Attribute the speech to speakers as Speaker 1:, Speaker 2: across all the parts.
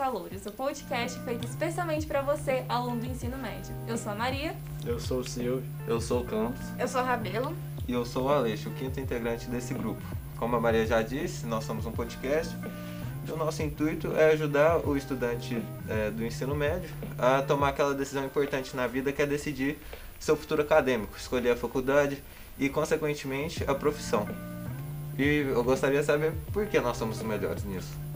Speaker 1: Calouros, o podcast feito especialmente para você, aluno do ensino médio. Eu sou a Maria.
Speaker 2: Eu sou o Silvio.
Speaker 3: Eu sou o Campos.
Speaker 4: Eu sou a Rabelo.
Speaker 5: E eu sou o Aleixo, o quinto integrante desse grupo. Como a Maria já disse, nós somos um podcast. E o nosso intuito é ajudar o estudante é, do ensino médio a tomar aquela decisão importante na vida que é decidir seu futuro acadêmico, escolher a faculdade e, consequentemente, a profissão. E eu gostaria de saber por que nós somos os melhores nisso.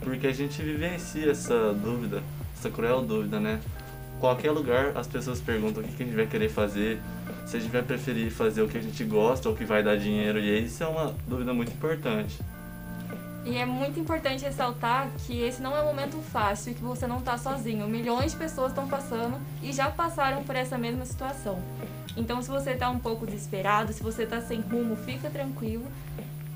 Speaker 3: Porque a gente vivencia essa dúvida, essa cruel dúvida, né? Qualquer lugar as pessoas perguntam o que a gente vai querer fazer, se a gente vai preferir fazer o que a gente gosta ou o que vai dar dinheiro, e isso é uma dúvida muito importante.
Speaker 1: E é muito importante ressaltar que esse não é um momento fácil e que você não está sozinho. Milhões de pessoas estão passando e já passaram por essa mesma situação. Então, se você está um pouco desesperado, se você está sem rumo, fica tranquilo,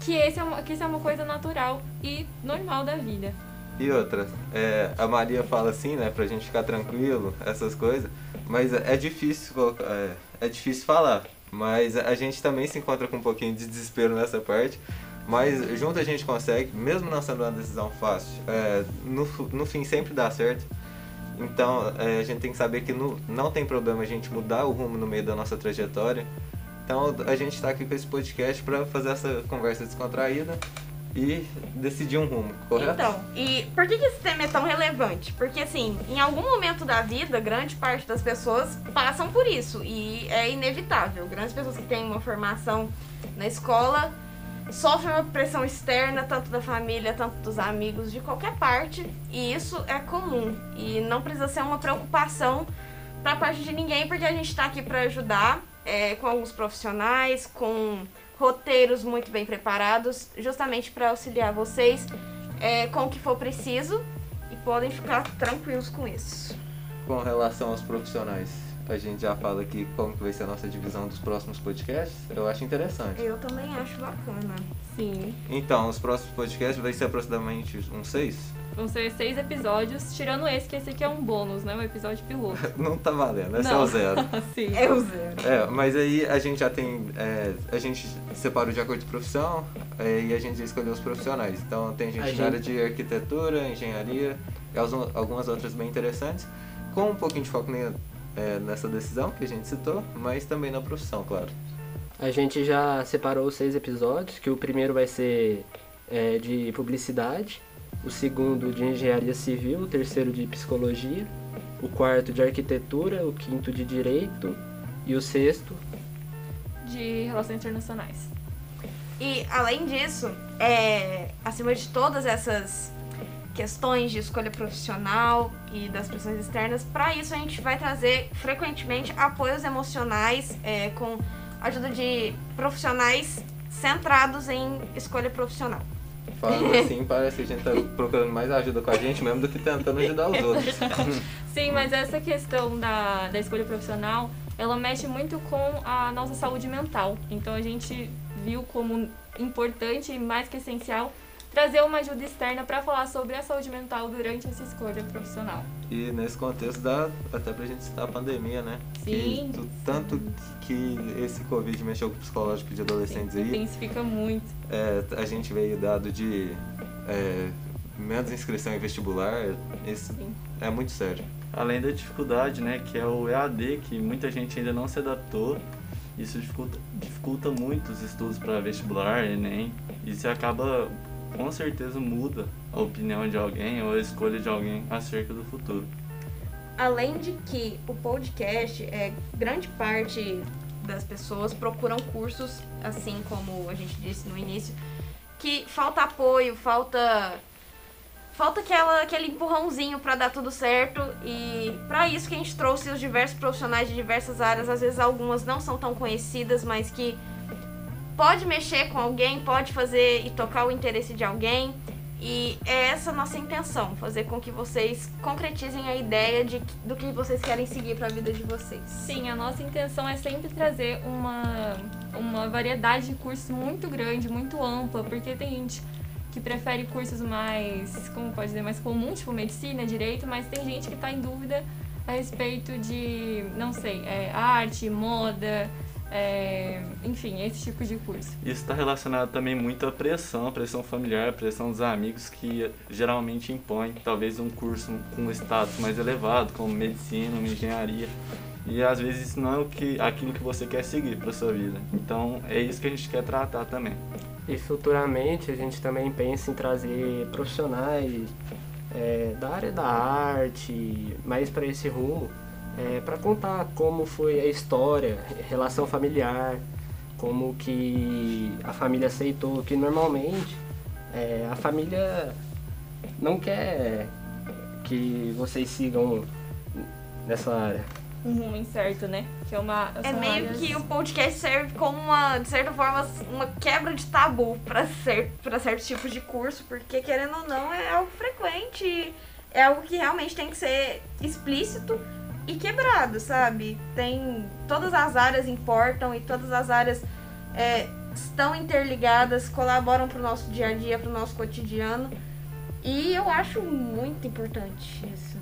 Speaker 1: que, esse é uma, que isso é uma coisa natural e normal da vida.
Speaker 5: E outra, é, a Maria fala assim, né, pra gente ficar tranquilo, essas coisas, mas é difícil, é, é difícil falar. Mas a gente também se encontra com um pouquinho de desespero nessa parte, mas junto a gente consegue, mesmo não sendo uma decisão fácil, é, no, no fim sempre dá certo. Então é, a gente tem que saber que no, não tem problema a gente mudar o rumo no meio da nossa trajetória. Então a gente está aqui com esse podcast para fazer essa conversa descontraída e decidir um rumo, correto?
Speaker 4: Então, e por que, esse tema é tão relevante? Porque, assim, em algum momento da vida, grande parte das pessoas passam por isso e é inevitável. Grandes pessoas que têm uma formação na escola sofre uma pressão externa, tanto da família, tanto dos amigos, de qualquer parte, e isso é comum. E não precisa ser uma preocupação para parte de ninguém, porque a gente está aqui para ajudar é, com alguns profissionais, com roteiros muito bem preparados, justamente para auxiliar vocês é, com o que for preciso e podem ficar tranquilos com isso.
Speaker 5: Com relação aos profissionais, a gente já fala aqui como que vai ser a nossa divisão dos próximos podcasts. Eu acho interessante.
Speaker 4: Eu também acho bacana.
Speaker 1: Sim.
Speaker 5: Então, os próximos podcasts vai ser aproximadamente uns seis?
Speaker 1: Vão ser seis episódios, tirando esse, que esse aqui é um bônus, né? Um episódio piloto.
Speaker 5: Não tá valendo, esse
Speaker 1: Não.
Speaker 5: é o zero.
Speaker 1: Sim.
Speaker 4: É o zero.
Speaker 5: É, mas aí a gente já tem. é, a gente separou de acordo de profissão é, e a gente já escolheu os profissionais. Então tem gente
Speaker 2: A
Speaker 5: na
Speaker 2: gente-
Speaker 5: área de arquitetura, engenharia e as- algumas outras bem interessantes, com um pouquinho de foco é, nessa decisão que a gente citou, mas também na profissão, claro.
Speaker 2: A gente já separou os seis episódios, que o primeiro vai ser é, de publicidade, o segundo de engenharia civil, o terceiro de psicologia, o quarto de arquitetura, o quinto de direito e o sexto
Speaker 1: De relações internacionais.
Speaker 4: E além disso, é, acima de todas essas questões de escolha profissional e das pressões externas, para isso a gente vai trazer frequentemente apoios emocionais é, com a ajuda de profissionais centrados em escolha profissional.
Speaker 5: Falando assim, parece que a gente tá procurando mais ajuda com a gente mesmo do que tentando ajudar os outros.
Speaker 1: Sim, mas essa questão da, da escolha profissional, ela mexe muito com a nossa saúde mental. Então a gente viu como importante e mais que essencial trazer uma ajuda externa para falar sobre a saúde mental durante essa escolha profissional.
Speaker 5: E nesse contexto dá até pra gente citar a pandemia, né?
Speaker 1: Sim.
Speaker 5: Que, tanto que esse Covid mexeu com o psicológico de adolescentes aí.
Speaker 1: Intensifica muito.
Speaker 5: É, a gente veio dado de é, menos inscrição em vestibular. Isso
Speaker 1: Sim.
Speaker 5: é muito sério.
Speaker 3: Além da dificuldade, né, que é o EAD, que muita gente ainda não se adaptou, isso dificulta, dificulta muito os estudos para vestibular, Enem, e você acaba, com certeza, muda a opinião de alguém ou a escolha de alguém acerca do futuro.
Speaker 4: Além de que o podcast, é, grande parte das pessoas procuram cursos, assim como a gente disse no início, que falta apoio, falta falta aquela, aquele empurrãozinho para dar tudo certo e para isso que a gente trouxe os diversos profissionais de diversas áreas, às vezes algumas não são tão conhecidas, mas que pode mexer com alguém, pode fazer e tocar o interesse de alguém. E é essa nossa intenção, fazer com que vocês concretizem a ideia de, do que vocês querem seguir para a vida de vocês.
Speaker 1: Sim, a nossa intenção é sempre trazer uma, uma variedade de cursos muito grande, muito ampla, porque tem gente que prefere cursos mais, como pode dizer, mais comuns, tipo medicina, direito, mas tem gente que está em dúvida a respeito de, não sei, é, arte, moda, é, enfim, esse tipo de curso.
Speaker 3: Isso está relacionado também muito à pressão, à pressão familiar, à pressão dos amigos que geralmente impõem talvez um curso com status mais elevado, como medicina, uma engenharia. E às vezes isso não é o que, aquilo que você quer seguir para sua vida. Então é isso que a gente quer tratar também.
Speaker 2: E futuramente a gente também pensa em trazer profissionais é, da área da arte, mais para esse rumo, é, para contar como foi a história, relação familiar, como que a família aceitou, que normalmente é, a família não quer que vocês sigam nessa área.
Speaker 1: Um rumo incerto, né? Que é uma.
Speaker 4: É meio
Speaker 1: áreas-
Speaker 4: que o podcast serve como uma, de certa forma, uma quebra de tabu para cer para certos tipos de curso, porque querendo ou não é algo frequente, é algo que realmente tem que ser explícito e quebrado, sabe? Tem todas as áreas importam e todas as áreas é, estão interligadas, colaboram para o nosso dia a dia, para o nosso cotidiano. E eu acho muito importante isso.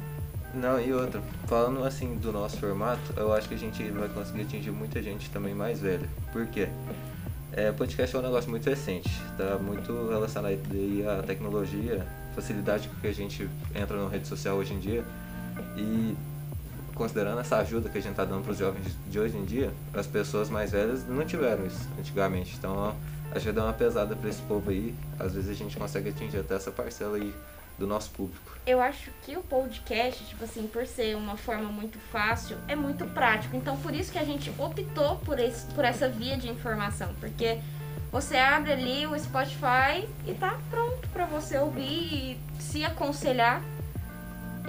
Speaker 5: Não, e outra, falando assim do nosso formato, eu acho que a gente vai conseguir atingir muita gente também mais velha. Por quê? É, podcast é um negócio muito recente, tá muito relacionado aí à tecnologia, facilidade com que a gente entra na rede social hoje em dia. E considerando essa ajuda que a gente tá dando para os jovens de hoje em dia, as pessoas mais velhas não tiveram isso antigamente. Então, acho que dá uma pesada para esse povo aí. Às vezes a gente consegue atingir até essa parcela aí do nosso público.
Speaker 4: Eu acho que o podcast, tipo assim, por ser uma forma muito fácil, é muito prático. Então, por isso que a gente optou por, esse, por essa via de informação. Porque você abre ali o Spotify e tá pronto pra você ouvir e se aconselhar.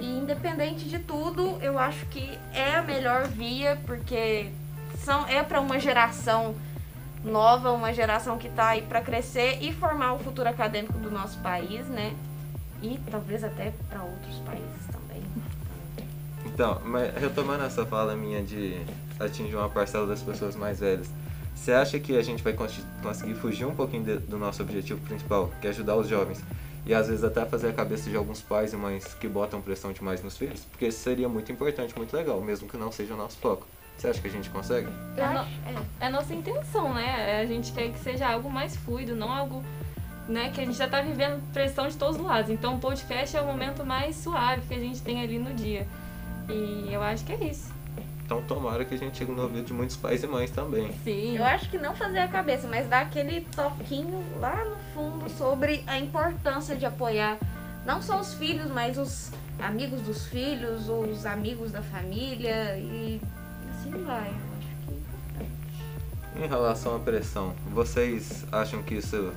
Speaker 4: E independente de tudo, eu acho que é a melhor via, porque são, é para uma geração nova, uma geração que tá aí pra crescer e formar o futuro acadêmico do nosso país, né? E talvez até para outros países também.
Speaker 5: Então, mas retomando essa fala minha de atingir uma parcela das pessoas mais velhas, você acha que a gente vai cons- conseguir fugir um pouquinho de- do nosso objetivo principal, que é ajudar os jovens, e às vezes até fazer a cabeça de alguns pais e mães que botam pressão demais nos filhos? Porque isso seria muito importante, muito legal, mesmo que não seja o nosso foco. Você acha que a gente consegue?
Speaker 1: É, no-
Speaker 4: acho- é.
Speaker 1: é a nossa intenção, né? A gente quer que seja algo mais fluido, não algo né, que a gente já tá vivendo pressão de todos os lados. Então o podcast é o momento mais suave que a gente tem ali no dia. E eu acho que é isso.
Speaker 5: Então tomara que a gente chegue no ouvido de muitos pais e mães também.
Speaker 1: Sim.
Speaker 4: Eu acho que não fazer a cabeça, mas dar aquele toquinho lá no fundo sobre a importância de apoiar não só os filhos, mas os amigos dos filhos, os amigos da família e assim vai. Eu acho que é importante.
Speaker 5: Em relação à pressão, vocês acham que isso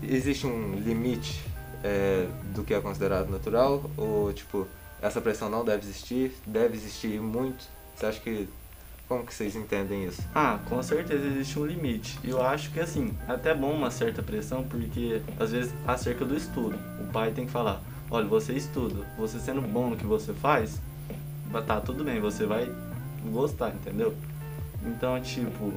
Speaker 5: existe um limite é, do que é considerado natural ou tipo essa pressão não deve existir, deve existir muito? Você acha que como que vocês entendem isso?
Speaker 3: Ah, com certeza existe um limite. Eu acho que assim, é até bom uma certa pressão, porque às vezes acerca do estudo. O pai tem que falar, olha, você estuda, você sendo bom no que você faz, tá tudo bem, você vai gostar, entendeu? Então, tipo,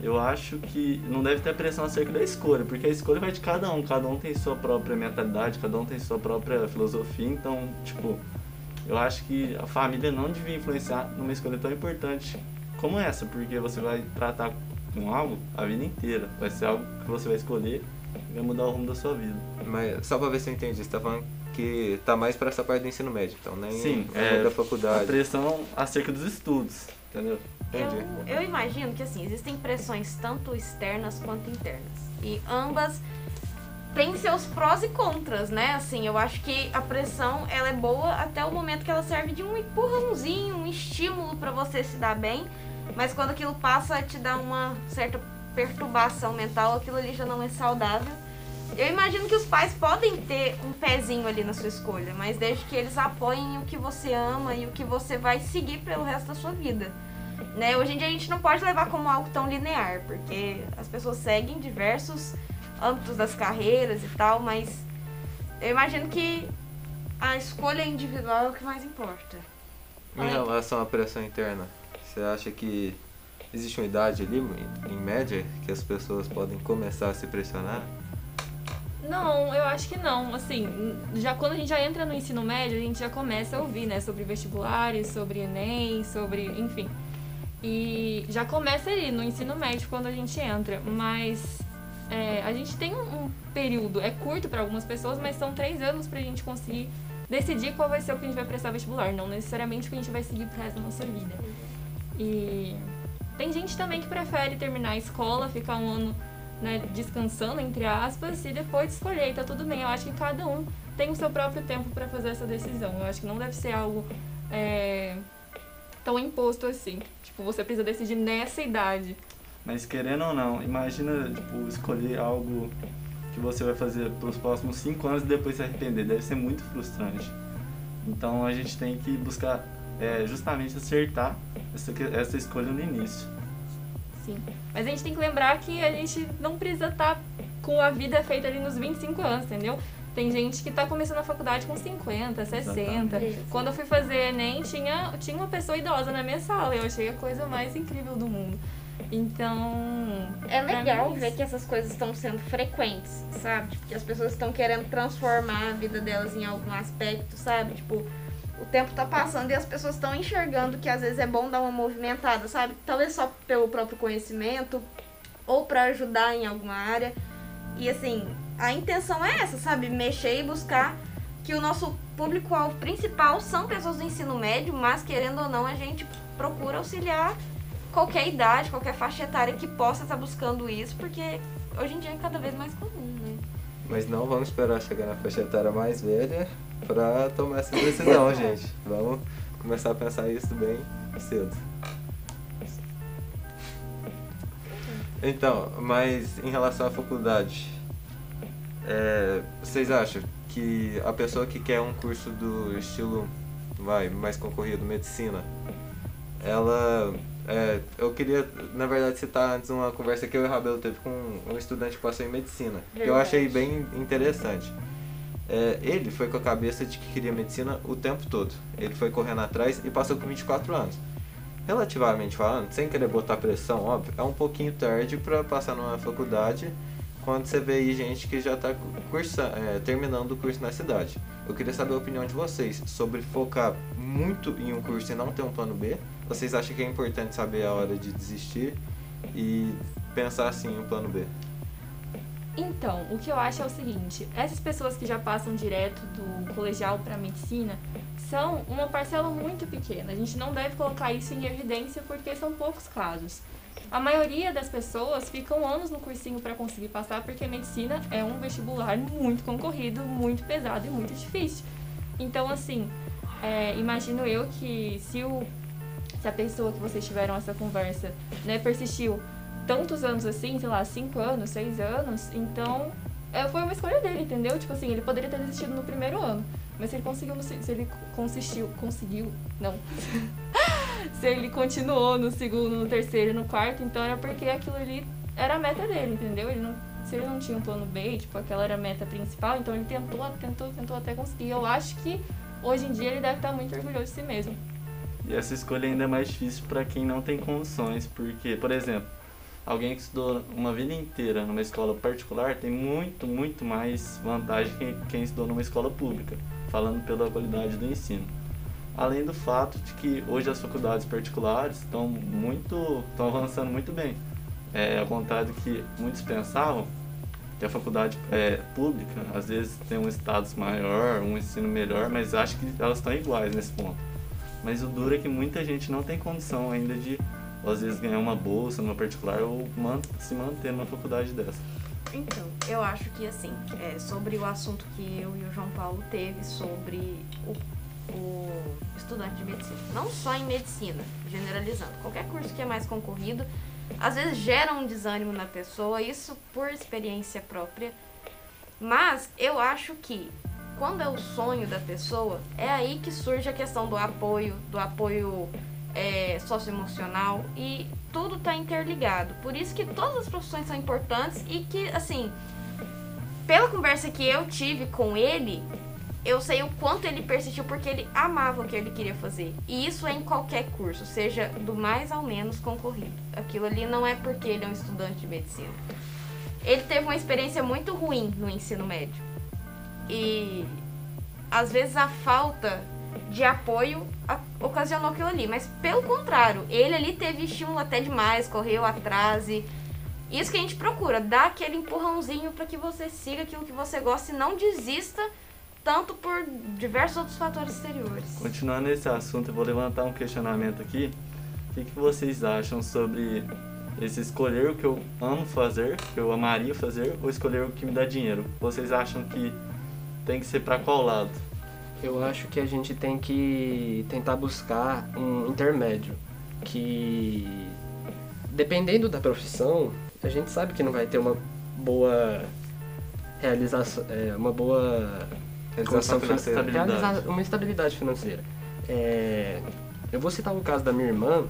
Speaker 3: eu acho que não deve ter pressão acerca da escolha, porque a escolha vai de cada um, cada um tem sua própria mentalidade, cada um tem sua própria filosofia, então, tipo, eu acho que a família não devia influenciar numa escolha tão importante como essa, porque você vai tratar com algo a vida inteira. Vai ser algo que você vai escolher e vai mudar o rumo da sua vida.
Speaker 5: Mas só pra ver se eu entendi, você tá falando que tá mais pra essa parte do ensino médio, então nem
Speaker 3: Sim, é,
Speaker 5: da
Speaker 3: A
Speaker 5: faculdade.
Speaker 3: pressão acerca dos estudos, entendeu?
Speaker 5: Entendi.
Speaker 4: Eu, eu imagino que assim, existem pressões tanto externas quanto internas. E ambas têm seus prós e contras, né? Assim, eu acho que a pressão ela é boa até o momento que ela serve de um empurrãozinho, um estímulo pra você se dar bem. Mas quando aquilo passa te dar uma certa perturbação mental, aquilo ali já não é saudável. Eu imagino que os pais podem ter um pezinho ali na sua escolha, mas desde que eles apoiem o que você ama e o que você vai seguir pelo resto da sua vida. Né? Hoje em dia a gente não pode levar como algo tão linear, porque as pessoas seguem diversos âmbitos das carreiras e tal, mas eu imagino que a escolha individual é o que mais importa.
Speaker 5: Em relação à pressão interna, você acha que existe uma idade ali, em- média, que as pessoas podem começar a se pressionar?
Speaker 1: Não, eu acho que não. Assim, já quando a gente já entra no ensino médio, a gente já começa a ouvir, né, sobre vestibulares, sobre Enem, sobre, enfim. E já começa ali no ensino médio quando a gente entra, mas é, a gente tem um, um período, é curto para algumas pessoas, mas são três anos para a gente conseguir decidir qual vai ser o que a gente vai prestar vestibular, não necessariamente o que a gente vai seguir pro resto da nossa vida. E tem gente também que prefere terminar a escola, ficar um ano né, descansando, entre aspas, e depois escolher, e tá tudo bem. Eu acho que cada um tem o seu próprio tempo para fazer essa decisão. Eu acho que não deve ser algo é, tão imposto assim. Tipo, você precisa decidir nessa idade.
Speaker 3: Mas querendo ou não, imagina, tipo, escolher algo que você vai fazer pelos próximos cinco anos e depois se arrepender. Deve ser muito frustrante. Então a gente tem que buscar é, justamente acertar essa, essa escolha no início.
Speaker 1: Sim. Mas a gente tem que lembrar que a gente não precisa estar tá com a vida feita ali nos 25 anos, entendeu? Tem gente que está começando a faculdade com 50, 60. Quando eu fui fazer Enem, tinha, tinha uma pessoa idosa na minha sala. Eu achei a coisa mais incrível do mundo. Então.
Speaker 4: É legal ver que essas coisas estão sendo frequentes, sabe? Tipo, que as pessoas estão querendo transformar a vida delas em algum aspecto, sabe? Tipo, o tempo tá passando e as pessoas estão enxergando que às vezes é bom dar uma movimentada, sabe? Talvez só pelo próprio conhecimento ou para ajudar em alguma área. E assim, a intenção é essa, sabe? Mexer e buscar que o nosso público-alvo principal são pessoas do ensino médio, mas querendo ou não, a gente procura auxiliar qualquer idade, qualquer faixa etária que possa estar buscando isso, porque hoje em dia é cada vez mais comum, né?
Speaker 5: Mas não vamos esperar chegar na faixa etária mais velha para tomar essa decisão, gente. Vamos começar a pensar isso bem cedo. Então, mas em relação à faculdade, é, vocês acham que a pessoa que quer um curso do estilo vai, mais concorrido, medicina, ela é, eu queria, na verdade, citar antes uma conversa que eu e o Rabelo teve com um estudante que passou em medicina, verdade. que eu achei bem interessante. É, ele foi com a cabeça de que queria medicina o tempo todo. Ele foi correndo atrás e passou com 24 anos. Relativamente falando, sem querer botar pressão, óbvio, é um pouquinho tarde para passar numa faculdade quando você vê aí gente que já está é, terminando o curso na cidade. Eu queria saber a opinião de vocês sobre focar muito em um curso e não ter um plano B vocês acham que é importante saber a hora de desistir e pensar assim no plano B?
Speaker 1: Então, o que eu acho é o seguinte: essas pessoas que já passam direto do colegial para medicina são uma parcela muito pequena. A gente não deve colocar isso em evidência porque são poucos casos. A maioria das pessoas ficam anos no cursinho para conseguir passar porque medicina é um vestibular muito concorrido, muito pesado e muito difícil. Então, assim, é, imagino eu que se o se a pessoa que vocês tiveram essa conversa, né, persistiu tantos anos assim, sei lá, cinco anos, seis anos, então é, foi uma escolha dele, entendeu? Tipo assim, ele poderia ter desistido no primeiro ano, mas se ele conseguiu, se ele consistiu, conseguiu, não, se ele continuou no segundo, no terceiro, no quarto, então era porque aquilo ali era a meta dele, entendeu? Ele não, se ele não tinha um plano B, tipo, aquela era a meta principal, então ele tentou, tentou, tentou até conseguir. Eu acho que hoje em dia ele deve estar muito orgulhoso de si mesmo.
Speaker 3: E essa escolha ainda é mais difícil para quem não tem condições, porque, por exemplo, alguém que estudou uma vida inteira numa escola particular tem muito, muito mais vantagem que quem estudou numa escola pública, falando pela qualidade do ensino. Além do fato de que hoje as faculdades particulares estão muito, estão avançando muito bem. É, ao contrário do que muitos pensavam, que a faculdade é, pública às vezes tem um status maior, um ensino melhor, mas acho que elas estão iguais nesse ponto. Mas o duro é que muita gente não tem condição ainda de, às vezes, ganhar uma bolsa numa particular ou man se manter numa faculdade dessa.
Speaker 4: Então, eu acho que assim, é, sobre o assunto que eu e o João Paulo teve sobre o, o estudante de medicina, não só em medicina, generalizando, qualquer curso que é mais concorrido, às vezes gera um desânimo na pessoa, isso por experiência própria. Mas eu acho que quando é o sonho da pessoa, é aí que surge a questão do apoio, do apoio é, socioemocional e tudo está interligado. Por isso que todas as profissões são importantes e que, assim, pela conversa que eu tive com ele, eu sei o quanto ele persistiu porque ele amava o que ele queria fazer. E isso é em qualquer curso, seja do mais ao menos concorrido. Aquilo ali não é porque ele é um estudante de medicina. Ele teve uma experiência muito ruim no ensino médio. E às vezes a falta de apoio ocasionou aquilo ali. Mas pelo contrário, ele ali teve estímulo até demais, correu atrás e isso que a gente procura, dar aquele empurrãozinho para que você siga aquilo que você gosta e não desista tanto por diversos outros fatores exteriores.
Speaker 3: Continuando esse assunto, eu vou levantar um questionamento aqui. O que, que vocês acham sobre esse escolher o que eu amo fazer, que eu amaria fazer, ou escolher o que me dá dinheiro? Vocês acham que tem que ser pra qual lado?
Speaker 2: Eu acho que a gente tem que tentar buscar um intermédio que, dependendo da profissão, a gente sabe que não vai ter uma boa realização, é, uma boa
Speaker 5: Realização financeira.
Speaker 3: Estabilidade.
Speaker 2: uma estabilidade financeira. É, eu vou citar o caso da minha irmã,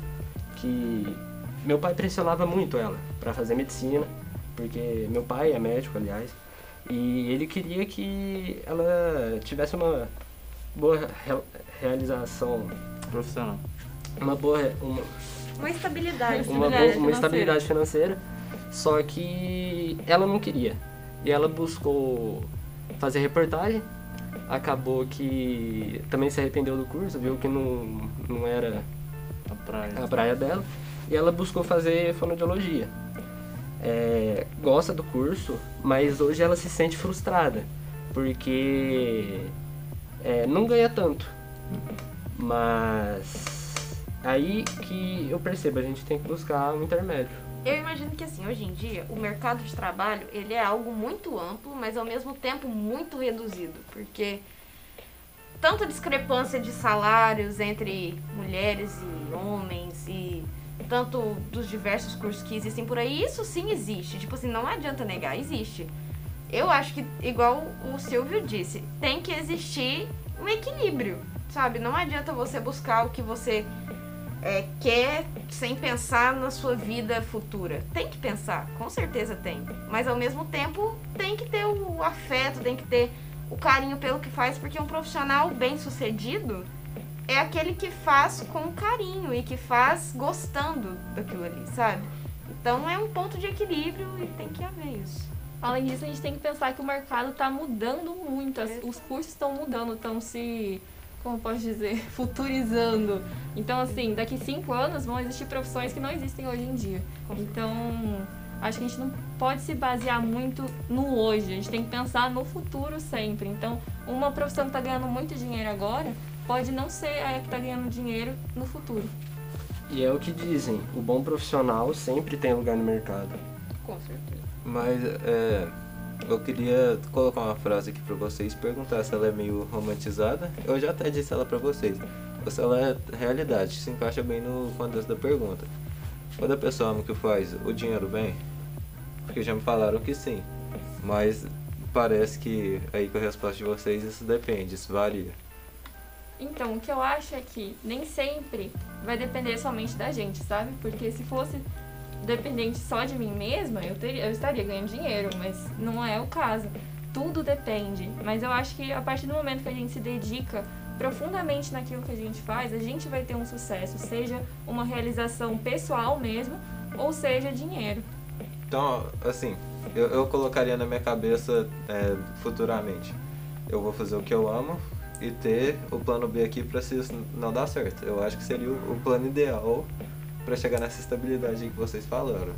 Speaker 2: que meu pai pressionava muito ela para fazer medicina, porque meu pai é médico, aliás, e ele queria que ela tivesse uma boa re- realização,
Speaker 3: Profissional.
Speaker 2: uma boa uma,
Speaker 4: Uma estabilidade.
Speaker 2: uma,
Speaker 1: Estabilidade
Speaker 2: boa- uma estabilidade financeira, só que ela não queria. E ela buscou fazer reportagem, acabou que também se arrependeu do curso, viu que não, não era
Speaker 3: A praia.
Speaker 2: a praia dela, e ela buscou fazer fonoaudiologia. É, gosta do curso, mas hoje ela se sente frustrada, porque é, não ganha tanto. Mas aí que eu percebo, a gente tem que buscar um intermédio.
Speaker 4: Eu imagino que assim, hoje em dia, o mercado de trabalho, ele é algo muito amplo, mas ao mesmo tempo muito reduzido, porque tanta discrepância de salários entre mulheres e homens e tanto dos diversos cursos que existem por aí, isso sim existe. Tipo assim, não adianta negar, existe. Eu acho que, igual o Silvio disse, tem que existir um equilíbrio, sabe? Não adianta você buscar o que você é, quer sem pensar na sua vida futura. Tem que pensar, com certeza tem. Mas ao mesmo tempo tem que ter o afeto, tem que ter o carinho pelo que faz, porque um profissional bem sucedido é aquele que faz com carinho e que faz gostando daquilo ali, sabe? Então é um ponto de equilíbrio e tem que haver isso.
Speaker 1: Além disso, a gente tem que pensar que o mercado está mudando muito. as- Os cursos estão mudando, estão se, como posso dizer, futurizando. Então, assim, daqui cinco anos vão existir profissões que não existem hoje em dia. Então, acho que a gente não pode se basear muito no hoje. A gente tem que pensar no futuro sempre. Então, uma profissão que está ganhando muito dinheiro agora pode não ser a que está ganhando dinheiro no futuro.
Speaker 2: E é o que dizem, o bom profissional sempre tem lugar no mercado.
Speaker 4: Com certeza.
Speaker 5: Mas é, eu queria colocar uma frase aqui pra vocês, perguntar se ela é meio romantizada. Eu já até disse ela pra vocês. Ou se ela é realidade, se encaixa bem no contexto da pergunta. Quando a pessoa ama o que faz, o dinheiro vem? Porque já me falaram que sim. Mas parece que aí com a resposta de vocês isso depende, isso varia.
Speaker 1: Então, o que eu acho é que nem sempre vai depender somente da gente, sabe? Porque se fosse dependente só de mim mesma, eu, teria, eu estaria ganhando dinheiro, mas não é o caso. Tudo depende. Mas eu acho que a partir do momento que a gente se dedica profundamente naquilo que a gente faz, a gente vai ter um sucesso, seja uma realização pessoal mesmo, ou seja dinheiro.
Speaker 5: Então, assim, eu, eu colocaria na minha cabeça é, futuramente. Eu vou fazer o que eu amo e ter o plano B aqui pra se isso não dar certo. Eu acho que seria o, o plano ideal pra chegar nessa estabilidade aí que vocês falaram.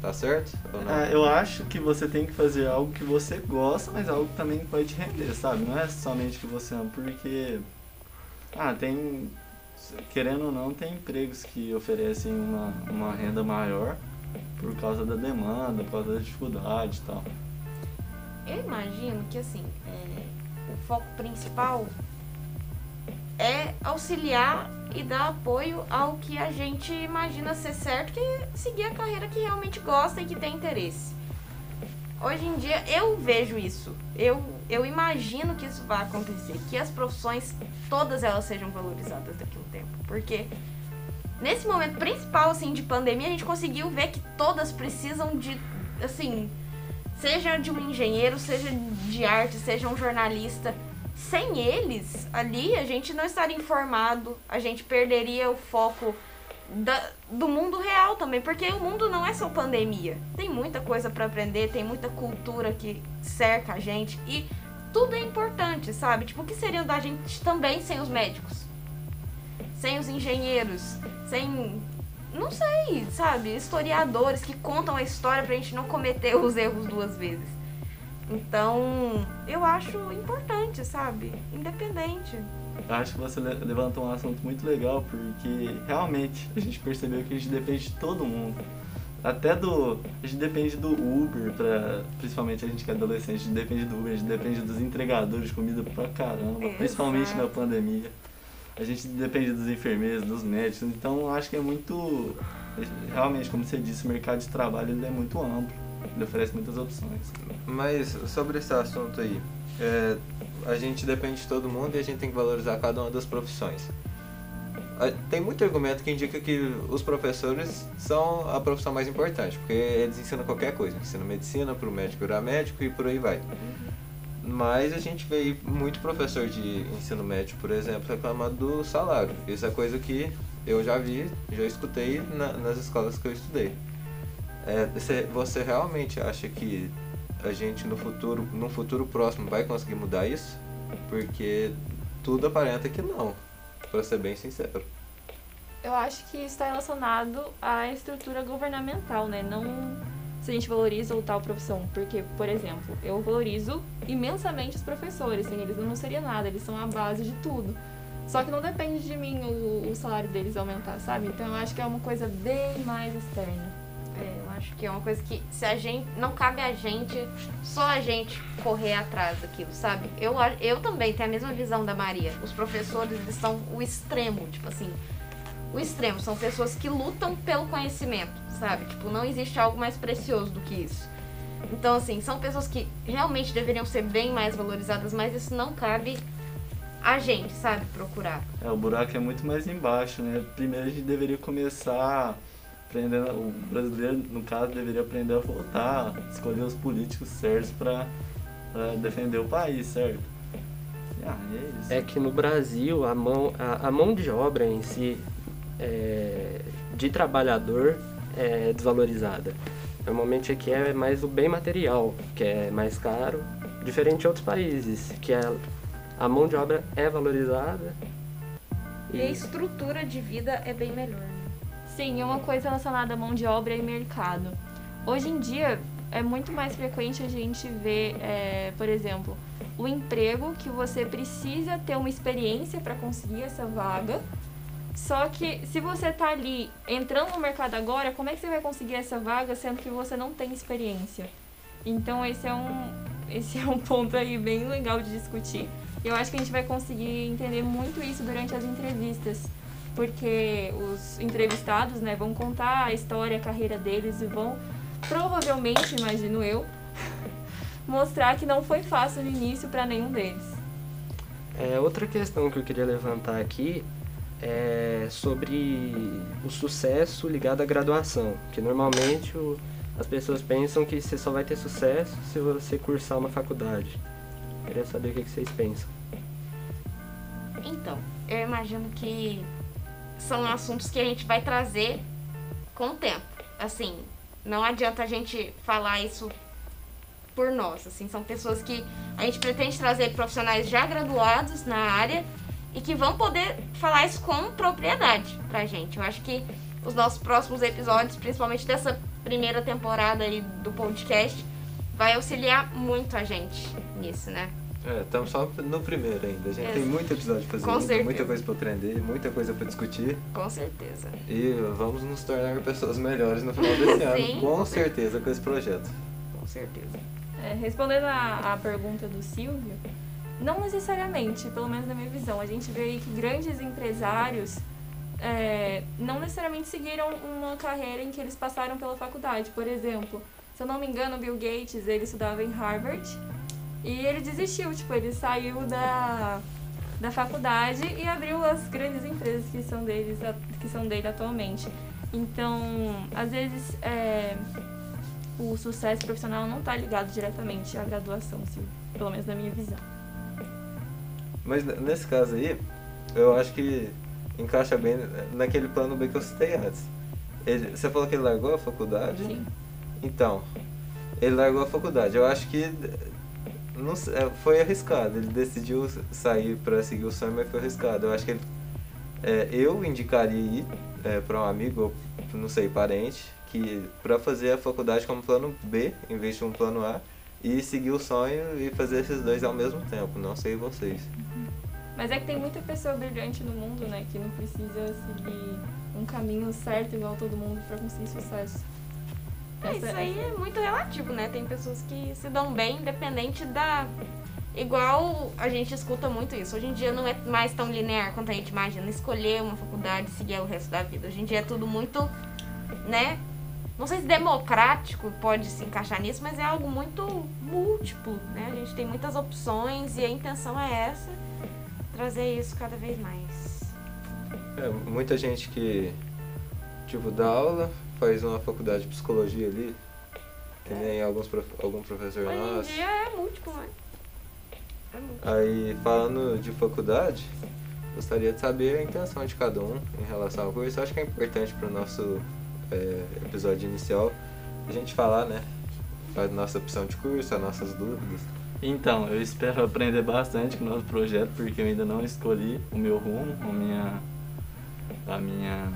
Speaker 5: Tá certo? Ou não?
Speaker 3: Ah, eu acho que você tem que fazer algo que você gosta, mas algo que também vai te render, sabe? Não é somente que você ama, porque. Ah, tem. Querendo ou não, tem empregos que oferecem uma, uma renda maior por causa da demanda, por causa da dificuldade e tal.
Speaker 4: Eu imagino que assim, é, o foco principal é auxiliar e dar apoio ao que a gente imagina ser certo, que é seguir a carreira que realmente gosta e que tem interesse. Hoje em dia eu vejo isso. Eu, eu imagino que isso vai acontecer, que as profissões todas elas sejam valorizadas daqui a um tempo, porque nesse momento principal assim de pandemia a gente conseguiu ver que todas precisam de assim, seja de um engenheiro, seja de arte, seja um jornalista. Sem eles, ali a gente não estaria informado, a gente perderia o foco da- do mundo real também, porque o mundo não é só pandemia. Tem muita coisa para aprender, tem muita cultura que cerca a gente e tudo é importante, sabe? Tipo, o que seria da gente também sem os médicos? Sem os engenheiros, sem não sei, sabe, historiadores que contam a história pra gente não cometer os erros duas vezes. Então, eu acho importante, sabe? Independente.
Speaker 3: Eu acho que você le- levantou um assunto muito legal, porque realmente a gente percebeu que a gente depende de todo mundo. Até do. A gente depende do Uber, pra, principalmente a gente que é adolescente, a gente depende do Uber, a gente depende dos entregadores de comida pra caramba,
Speaker 4: Exato.
Speaker 3: principalmente na pandemia. A gente depende dos enfermeiros, dos médicos, então eu acho que é muito. Realmente, como você disse, o mercado de trabalho é muito amplo, ele oferece muitas opções.
Speaker 5: Mas sobre esse assunto aí, é, a gente depende de todo mundo e a gente tem que valorizar cada uma das profissões. Tem muito argumento que indica que os professores são a profissão mais importante, porque eles ensinam qualquer coisa, ensinam medicina para o médico virar médico e por aí vai. Mas a gente vê aí muito professor de ensino médio, por exemplo, reclamando do salário. Isso é coisa que eu já vi, já escutei na- nas escolas que eu estudei. É, você, realmente acha que a gente no futuro, no futuro próximo vai conseguir mudar isso? Porque tudo aparenta que não, pra ser bem sincero.
Speaker 1: Eu acho que está relacionado à estrutura governamental, né? Não se a gente valoriza ou tal profissão. Porque, por exemplo, eu valorizo imensamente os professores. Sem eles eu não seria nada, eles são a base de tudo. Só que não depende de mim o, o salário deles aumentar, sabe? Então eu acho que é uma coisa bem mais externa.
Speaker 4: Acho que é uma coisa que se a gente não cabe a gente, só a gente correr atrás daquilo, sabe? Eu, eu também tenho a mesma visão da Maria. Os professores eles são o extremo, tipo assim, o extremo são pessoas que lutam pelo conhecimento, sabe? Tipo, não existe algo mais precioso do que isso. Então, assim, são pessoas que realmente deveriam ser bem mais valorizadas, mas isso não cabe a gente, sabe, procurar.
Speaker 3: É, o buraco é muito mais embaixo, né? Primeiro a gente deveria começar aprendendo, o brasileiro, no caso, deveria aprender a votar, escolher os políticos certos para defender o país, certo? E, ah, e é.
Speaker 2: É que no Brasil a mão, a, a mão de obra em si é, de trabalhador é desvalorizada. Normalmente aqui é mais o bem material, que é mais caro, diferente de outros países, que é, a mão de obra é valorizada.
Speaker 4: E a estrutura de vida é bem melhor.
Speaker 1: Sim, uma coisa relacionada à mão de obra e mercado. Hoje em dia é muito mais frequente a gente ver, é, por exemplo, o emprego que você precisa ter uma experiência para conseguir essa vaga. Só que se você tá ali entrando no mercado agora, como é que você vai conseguir essa vaga sendo que você não tem experiência? Então esse é um, esse é um ponto aí bem legal de discutir. Eu acho que a gente vai conseguir entender muito isso durante as entrevistas porque os entrevistados né, vão contar a história, a carreira deles e vão, provavelmente, imagino eu, mostrar que não foi fácil no início para nenhum deles.
Speaker 2: É, outra questão que eu queria levantar aqui é sobre o sucesso ligado à graduação, que normalmente o- as pessoas pensam que você só vai ter sucesso se você cursar uma faculdade. Queria saber o que que vocês pensam.
Speaker 4: Então, eu imagino que são assuntos que a gente vai trazer com o tempo. Assim, não adianta a gente falar isso por nós. Assim, são pessoas que a gente pretende trazer profissionais já graduados na área e que vão poder falar isso com propriedade pra gente. Eu acho que os nossos próximos episódios, principalmente dessa primeira temporada aí do podcast, vai auxiliar muito a gente nisso, né?
Speaker 5: É, estamos só no primeiro ainda. A gente
Speaker 4: É.
Speaker 5: tem muito episódio pra fazer,
Speaker 4: Com
Speaker 5: ainda,
Speaker 4: certeza.
Speaker 5: muita coisa pra aprender, muita coisa pra discutir.
Speaker 4: Com certeza.
Speaker 5: E vamos nos tornar pessoas melhores no final desse ano, com certeza, com esse projeto.
Speaker 4: Com certeza.
Speaker 1: É, respondendo a, a pergunta do Silvio, não necessariamente, pelo menos na minha visão. A gente vê aí que grandes empresários é, não necessariamente seguiram uma carreira em que eles passaram pela faculdade. Por exemplo, se eu não me engano, Bill Gates, ele estudava em Harvard e ele desistiu, tipo, ele saiu da, da faculdade e abriu as grandes empresas que são, deles, que são dele atualmente. Então, às vezes, é, o sucesso profissional não está ligado diretamente à graduação, Silvio. Pelo menos na minha visão.
Speaker 5: Mas nesse caso aí, eu acho que encaixa bem naquele plano B que eu citei antes. Ele, você falou que ele largou a faculdade?
Speaker 1: Sim.
Speaker 5: Então, ele largou a faculdade. Eu acho que não é, foi arriscado. Ele decidiu sair para seguir o sonho, mas foi arriscado. Eu acho que ele, é, eu indicaria ir é, para um amigo, ou não sei, parente, que para fazer a faculdade como plano B, em vez de um plano A, e seguir o sonho e fazer esses dois ao mesmo tempo. Não sei vocês.
Speaker 1: Mas é que tem muita pessoa brilhante no mundo, né? Que não precisa seguir um caminho certo igual todo mundo para conseguir sucesso.
Speaker 4: É,
Speaker 1: Essa-
Speaker 4: isso aí é muito relativo, né? Tem pessoas que se dão bem independente da. Igual a gente escuta muito isso. Hoje em dia não é mais tão linear quanto a gente imagina. Escolher uma faculdade e seguir o resto da vida. Hoje em dia é tudo muito, né? Não sei se democrático pode se encaixar nisso, mas é algo muito múltiplo, né? A gente tem muitas opções e a intenção é essa, trazer isso cada vez mais.
Speaker 5: É, muita gente que, tipo, dá aula, faz uma faculdade de psicologia ali, que nem alguns prof... algum professor
Speaker 4: Hoje em
Speaker 5: nosso.
Speaker 4: dia é múltiplo, né? É múltiplo.
Speaker 5: Aí, falando de faculdade, gostaria de saber a intenção de cada um em relação ao curso. Eu acho que é importante para o nosso é, episódio inicial a gente falar, né? A nossa opção de curso, as nossas dúvidas.
Speaker 3: Então, eu espero aprender bastante com o nosso projeto, porque eu ainda não escolhi o meu rumo, a minha. a minha.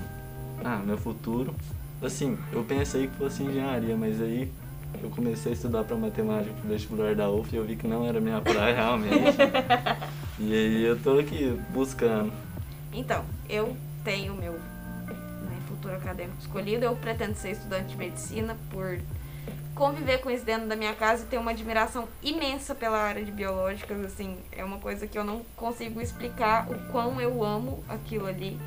Speaker 3: ah, meu futuro. Assim, eu pensei que fosse engenharia, mas aí eu comecei a estudar para matemática pro vestibular da UF e eu vi que não era minha praia realmente. e aí eu tô aqui buscando.
Speaker 4: Então, eu tenho meu né, futuro acadêmico escolhido. Eu pretendo ser estudante de medicina por conviver com isso dentro da minha casa e ter uma admiração imensa pela área de biológicas. Assim, é uma coisa que eu não consigo explicar o quão eu amo aquilo ali.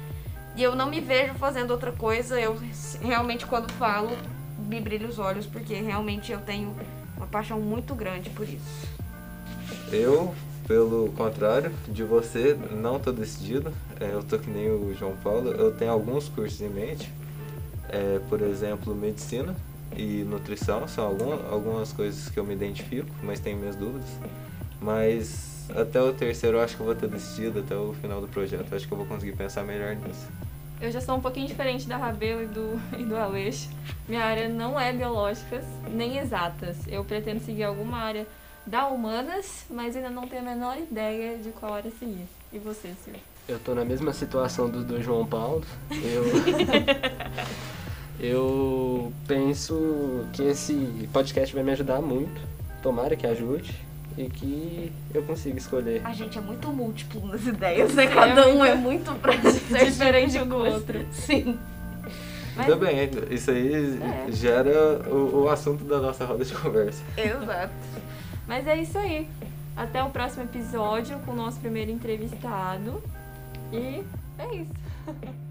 Speaker 4: E eu não me vejo fazendo outra coisa. Eu realmente, quando falo, me brilha os olhos, porque realmente eu tenho uma paixão muito grande por isso.
Speaker 5: Eu, pelo contrário de você, não estou decidido. É, eu tô que nem o João Paulo. Eu tenho alguns cursos em mente. É, por exemplo, medicina e nutrição. São alguma, algumas coisas que eu me identifico, mas tenho minhas dúvidas. Mas até o terceiro eu acho que eu vou ter decidido até o final do projeto. Eu acho que eu vou conseguir pensar melhor nisso.
Speaker 1: Eu já sou um pouquinho diferente da Rabelo e do, e do Aleixo. Minha área não é biológicas, nem exatas. Eu pretendo seguir alguma área da humanas, mas ainda não tenho a menor ideia de qual área seguir. E você, Silvio?
Speaker 2: Eu tô na mesma situação do, do João Paulo. Eu, eu penso que esse podcast vai me ajudar muito. Tomara que ajude e que eu consiga escolher.
Speaker 4: A gente é muito múltiplo nas ideias, né? Cada um é muito pra ser
Speaker 1: Diferente um do outro.
Speaker 4: Sim.
Speaker 1: Mas-
Speaker 5: Tudo bem, isso aí
Speaker 1: É.
Speaker 5: gera o, o assunto da nossa roda de conversa.
Speaker 4: Exato.
Speaker 1: Mas é isso aí. Até o próximo episódio com o nosso primeiro entrevistado. E é isso.